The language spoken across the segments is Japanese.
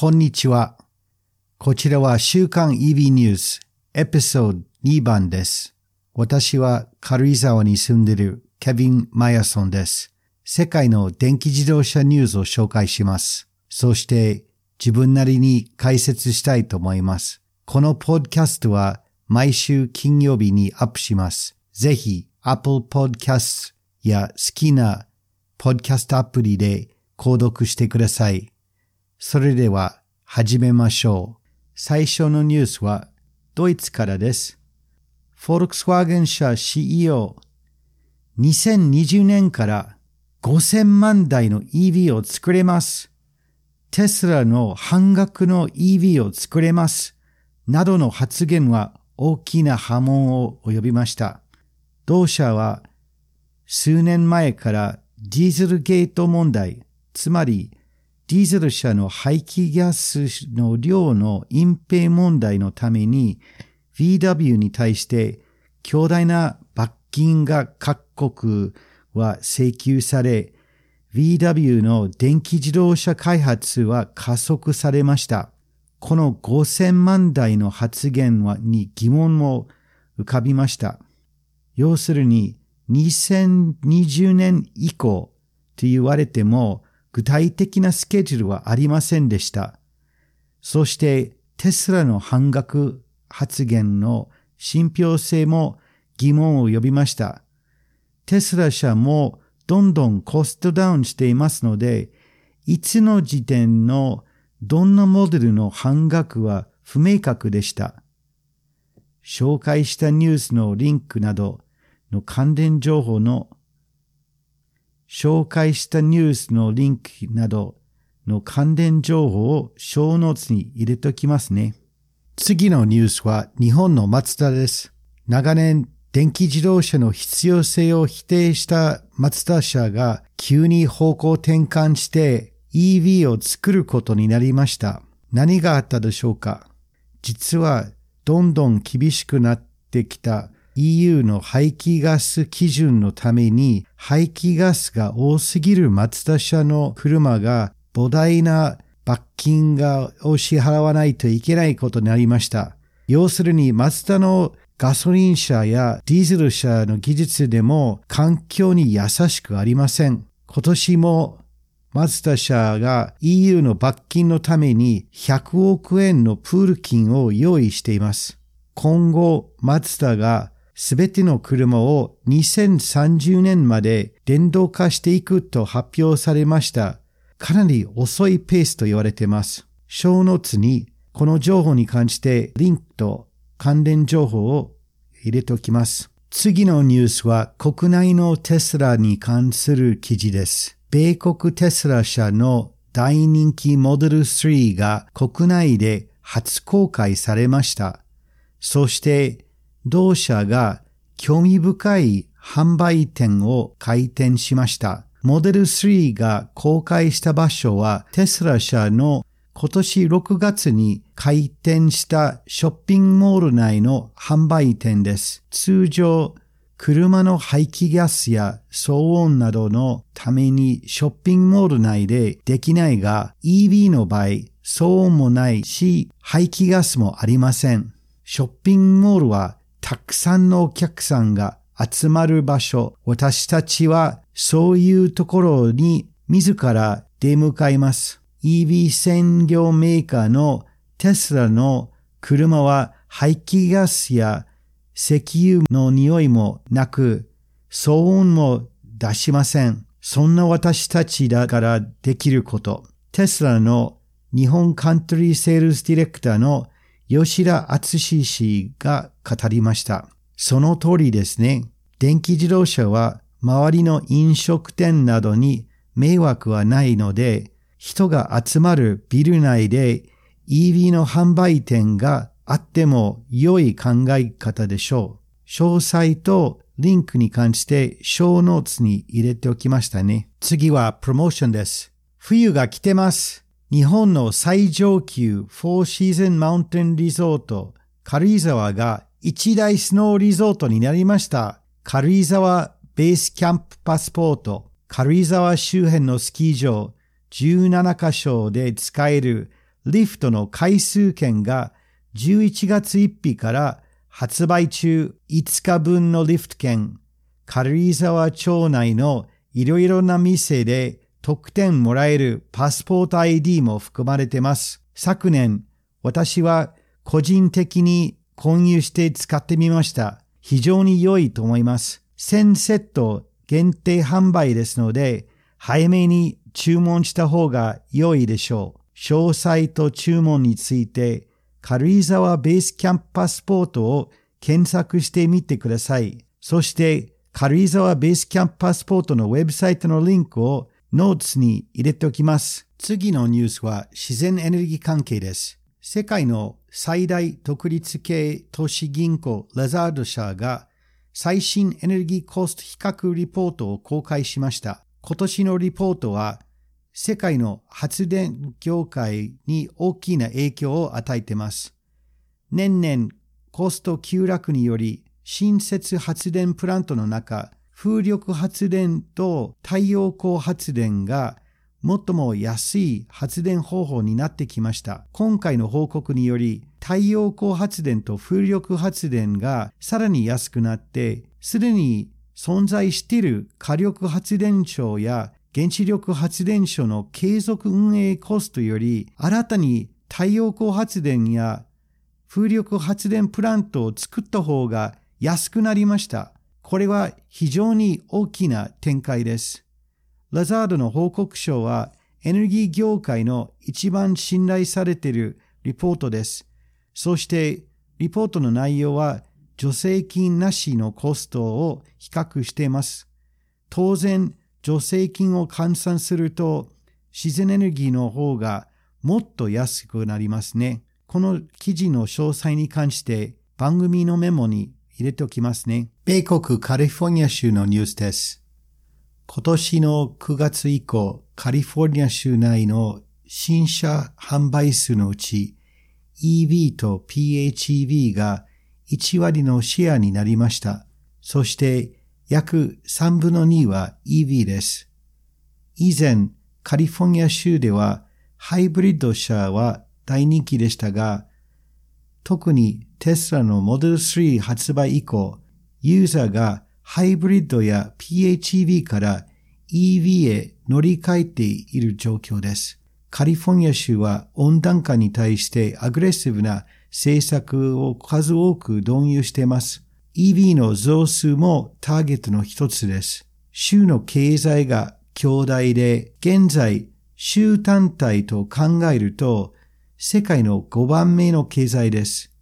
こんにちは。こちらは週刊 EV ニュースエピソード2番です。私は軽井沢に住んでいるケビン・マヤソンです。世界の電気自動車ニュースを紹介します。そして自分なりに解説したいと思います。このポッドキャストは毎週金曜日にアップします。ぜひ Apple Podcasts や好きなポッドキャストアプリで購読してください。それでは始めましょう。最初のニュースはドイツからです。フォルクスワーゲン社 CEO 2020年から5000万台の EV を作れます。テスラの半額の EV を作れます。などの発言は大きな波紋を及びました。同社は数年前からディーゼルゲート問題、つまりディーゼル車の排気ガスの量の隠蔽問題のために VW に対して強大な罰金が各国は請求され、VW の電気自動車開発は加速されました。この5000万台の発言はに疑問も浮かびました。要するに、2020年以降と言われても、具体的なスケジュールはありませんでした。そしてテスラの半額発言の信憑性も疑問を呼びました。テスラ社もどんどんコストダウンしていますので、いつの時点のどんなモデルの半額は不明確でした。紹介したニュースのリンクなどの関連情報の紹介したニュースのリンクなどの関連情報を小ノーツに入れておきますね。次のニュースは日本のマツダです。長年電気自動車の必要性を否定したマツダ社が急に方向転換して EV を作ることになりました。何があったでしょうか？実はどんどん厳しくなってきた EU の排気ガス基準のために排気ガスが多すぎるマツダ車の車が膨大な罰金がを支払わないといけないことになりました。要するにマツダのガソリン車やディーゼル車の技術でも環境に優しくありません。今年もマツダ社が EU の罰金のために100億円のプール金を用意しています。今後、マツダがすべての車を2030年まで電動化していくと発表されました。かなり遅いペースと言われています。小ノーツにこの情報に関してリンクと関連情報を入れておきます。次のニュースは国内のテスラに関する記事です。米国テスラ社の大人気モデル3が国内で初公開されました。そして同社が興味深い販売店を開店しました。モデル3が公開した場所はテスラ社の今年6月に開店したショッピングモール内の販売店です。通常、車の排気ガスや騒音などのためにショッピングモール内でできないが EV の場合騒音もないし排気ガスもありません。ショッピングモールはたくさんのお客さんが集まる場所、私たちはそういうところに自ら出向かいます。EV 専業メーカーのテスラの車は排気ガスや石油の匂いもなく、騒音も出しません。そんな私たちだからできること。テスラの日本カントリーセールスディレクターの吉田敦氏が語りました。その通りですね。電気自動車は周りの飲食店などに迷惑はないので、人が集まるビル内で EV の販売店があっても良い考え方でしょう。詳細とリンクに関して小ノーツに入れておきましたね。次はプロモーションです。冬が来てます。日本の最上級フォーシーズンマウンテンリゾート、軽井沢が一大スノーリゾートになりました。軽井沢ベースキャンプパスポート、軽井沢周辺のスキー場17カ所で使えるリフトの回数券が11月1日から発売中5日分のリフト券、軽井沢町内のいろいろな店で特典もらえるパスポート ID も含まれてます。昨年、私は個人的に購入して使ってみました。非常に良いと思います。1000セット限定販売ですので、早めに注文した方が良いでしょう。詳細と注文について、軽井沢ベースキャンプパスポートを検索してみてください。そして、軽井沢ベースキャンプパスポートのウェブサイトのリンクをノーツに入れておきます。次のニュースは自然エネルギー関係です。世界の最大独立系都市銀行ラザード社が最新エネルギーコスト比較リポートを公開しました。今年のリポートは世界の発電業界に大きな影響を与えています。年々コスト急落により新設発電プラントの中、風力発電と太陽光発電が最も安い発電方法になってきました。今回の報告により、太陽光発電と風力発電がさらに安くなって、すでに存在している火力発電所や原子力発電所の継続運営コストより、新たに太陽光発電や風力発電プラントを作った方が安くなりました。これは非常に大きな展開です。ラザードの報告書はエネルギー業界の一番信頼されているリポートです。そしてリポートの内容は助成金なしのコストを比較しています。当然、助成金を換算すると自然エネルギーの方がもっと安くなりますね。この記事の詳細に関して番組のメモに入れておきますね。米国カリフォルニア州のニュースです。今年の9月以降、カリフォルニア州内の新車販売数のうち EV と PHEV が1割のシェアになりました。そして約3分の2は EV です。以前、カリフォルニア州ではハイブリッド車は大人気でしたが、特にテスラのモデル3発売以降、ユーザーがハイブリッドや PHEV から EV へ乗り換えている状況です。カリフォルニア州は温暖化に対してアグレッシブな政策を数多く導入しています。EV の増数もターゲットの一つです。州の経済が強大で、現在、州単体と考えると、世界の5番目の経済です。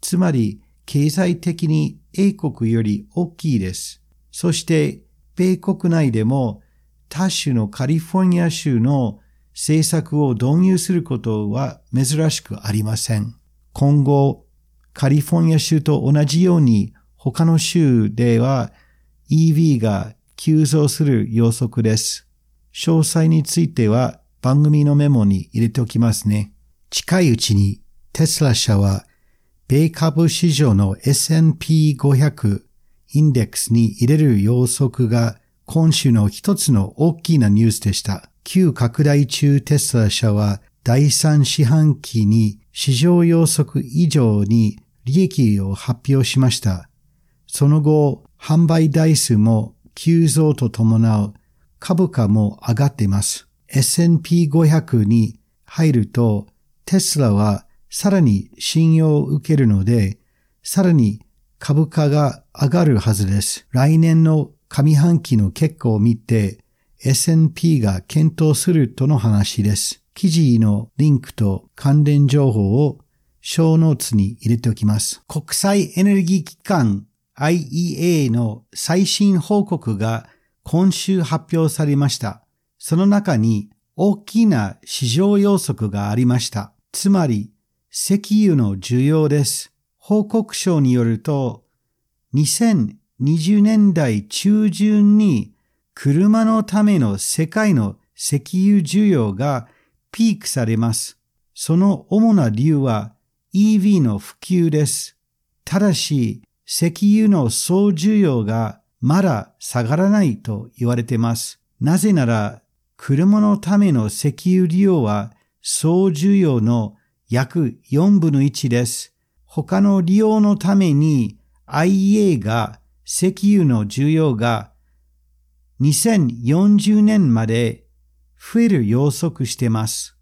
つまり、経済的に英国より大きいです。そして、米国内でも他州のカリフォルニア州の政策を導入することは珍しくありません。今後、カリフォルニア州と同じように他の州では EV が急増する予測です。詳細については番組のメモに入れておきますね。近いうちにテスラ社は米株市場の S&P500 インデックスに入れる予測が今週の一つの大きなニュースでした。旧拡大中テスラ社は第3四半期に市場予測以上に利益を発表しました。その後、販売台数も急増と伴う株価も上がっています。S&P500 に入るとテスラはさらに信用を受けるので、さらに株価が上がるはずです。来年の上半期の結果を見て S&P が検討するとの話です。記事のリンクと関連情報を小ノーツに入れておきます。国際エネルギー機関 IEA の最新報告が今週発表されました。その中に大きな市場予測がありました。つまり石油の需要です。報告書によると、2020年代中旬に車のための世界の石油需要がピークされます。その主な理由は EV の普及です。ただし、石油の総需要がまだ下がらないと言われています。なぜなら、車のための石油利用は総需要の約4分の1です。他の利用のために IEA が石油の需要が2040年まで増える予測してます。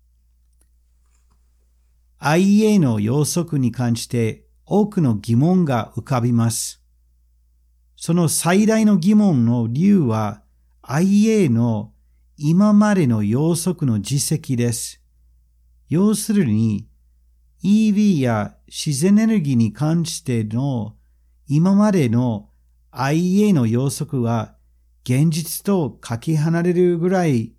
IEA の予測に関して多くの疑問が浮かびます。その最大の疑問の理由は IEA の今までの予測の実績です。要するに EV や自然エネルギーに関しての今までの IEA の予測は現実とかけ離れるぐらい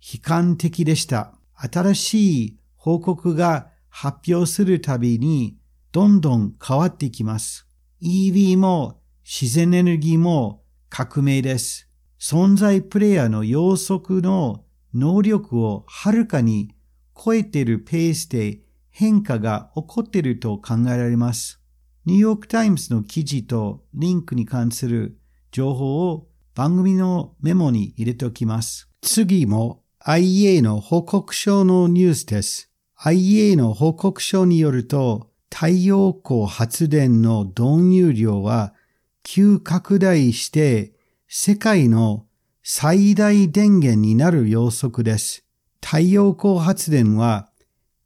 悲観的でした。新しい報告が発表するたびにどんどん変わっていきます。EV も自然エネルギーも革命です。存在プレイヤーの予測の能力をはるかに超えているペースで変化が起こっていると考えられます。ニューヨークタイムズの記事とリンクに関する情報を番組のメモに入れておきます。次も IEA の報告書のニュースです。IEA の報告書によると、太陽光発電の導入量は急拡大して世界の最大電源になる予測です。太陽光発電は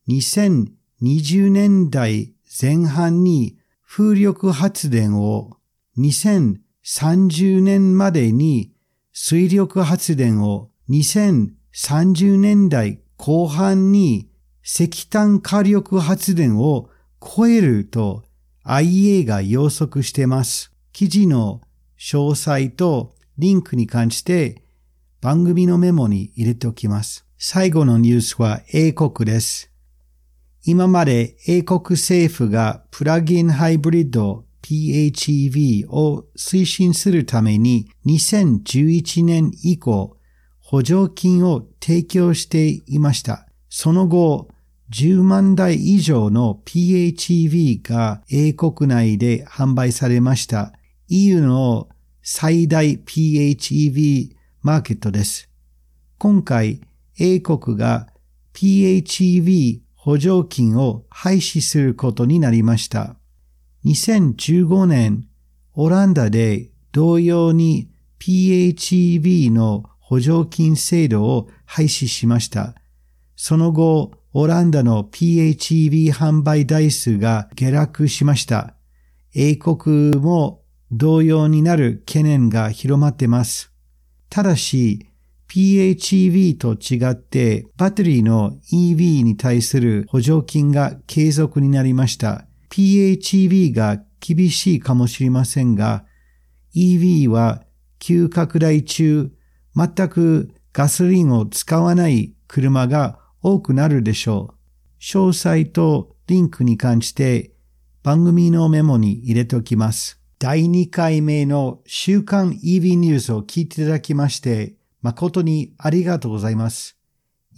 2020年代前半に風力発電を2030年までに水力発電を2030年代後半に石炭火力発電を超えると IA が予測しています。記事の詳細とリンクに関して番組のメモに入れておきます。最後のニュースは英国です。今まで英国政府がプラグインハイブリッド PHEV を推進するために2011年以降補助金を提供していました。その後、10万台以上の PHEV が英国内で販売されました。EU の最大 PHEV マーケットです。今回、英国が PHEV 補助金を廃止することになりました。2015年、オランダで同様に PHEV の補助金制度を廃止しました。その後、オランダの PHEV 販売台数が下落しました。英国も同様になる懸念が広まっています。ただし、PHEV と違ってバッテリーの EV に対する補助金が継続になりました。PHEV が厳しいかもしれませんが、EV は急拡大中、全くガソリンを使わない車が多くなるでしょう。詳細とリンクに関して番組のメモに入れておきます。第2回目の週刊 EV ニュースを聞いていただきまして誠にありがとうございます。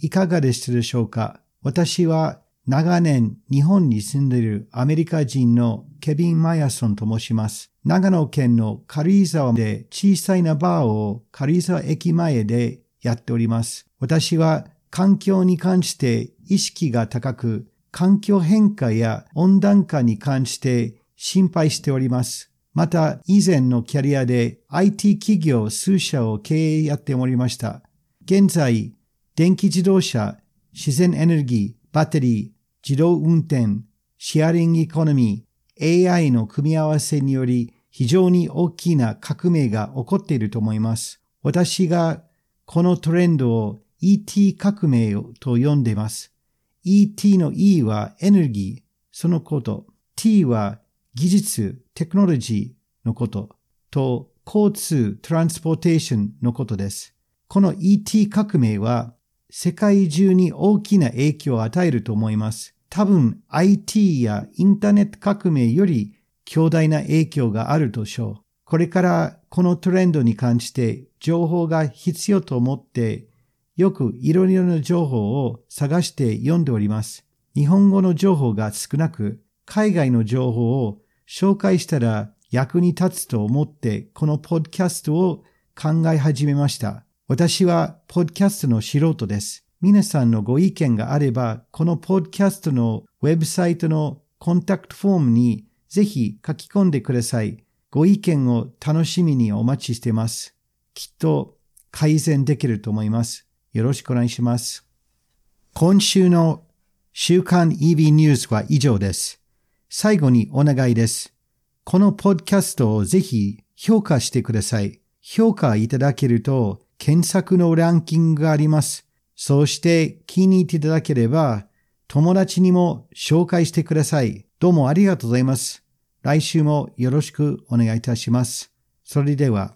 いかがでしたでしょうか？私は長年日本に住んでいるアメリカ人のケビン・マヤソンと申します。長野県の軽井沢で小さいなバーを軽井沢駅前でやっております。私は環境に関して意識が高く、環境変化や温暖化に関して心配しております。また以前のキャリアで IT 企業数社を経営やっておりました。現在、電気自動車、自然エネルギー、バッテリー、自動運転、シェアリングエコノミー、AI の組み合わせにより非常に大きな革命が起こっていると思います。私がこのトレンドを ET 革命と呼んでいます。ET の E はエネルギー、そのこと。T は技術、テクノロジーのことと交通、トランスポーテーションのことです。この ET 革命は世界中に大きな影響を与えると思います。多分 IT やインターネット革命より強大な影響があるとしょう。これからこのトレンドに関して情報が必要と思ってよくいろいろな情報を探して読んでおります。日本語の情報が少なく海外の情報を紹介したら役に立つと思ってこのポッドキャストを考え始めました。私はポッドキャストの素人です。皆さんのご意見があれば、このポッドキャストのウェブサイトのコンタクトフォームにぜひ書き込んでください。ご意見を楽しみにお待ちしています。きっと改善できると思います。よろしくお願いします。今週の週刊 EV ニュースは以上です。最後にお願いです。このポッドキャストをぜひ評価してください。評価いただけると検索のランキングがあります。そして気に入っていただければ友達にも紹介してください。どうもありがとうございます。来週もよろしくお願いいたします。それでは。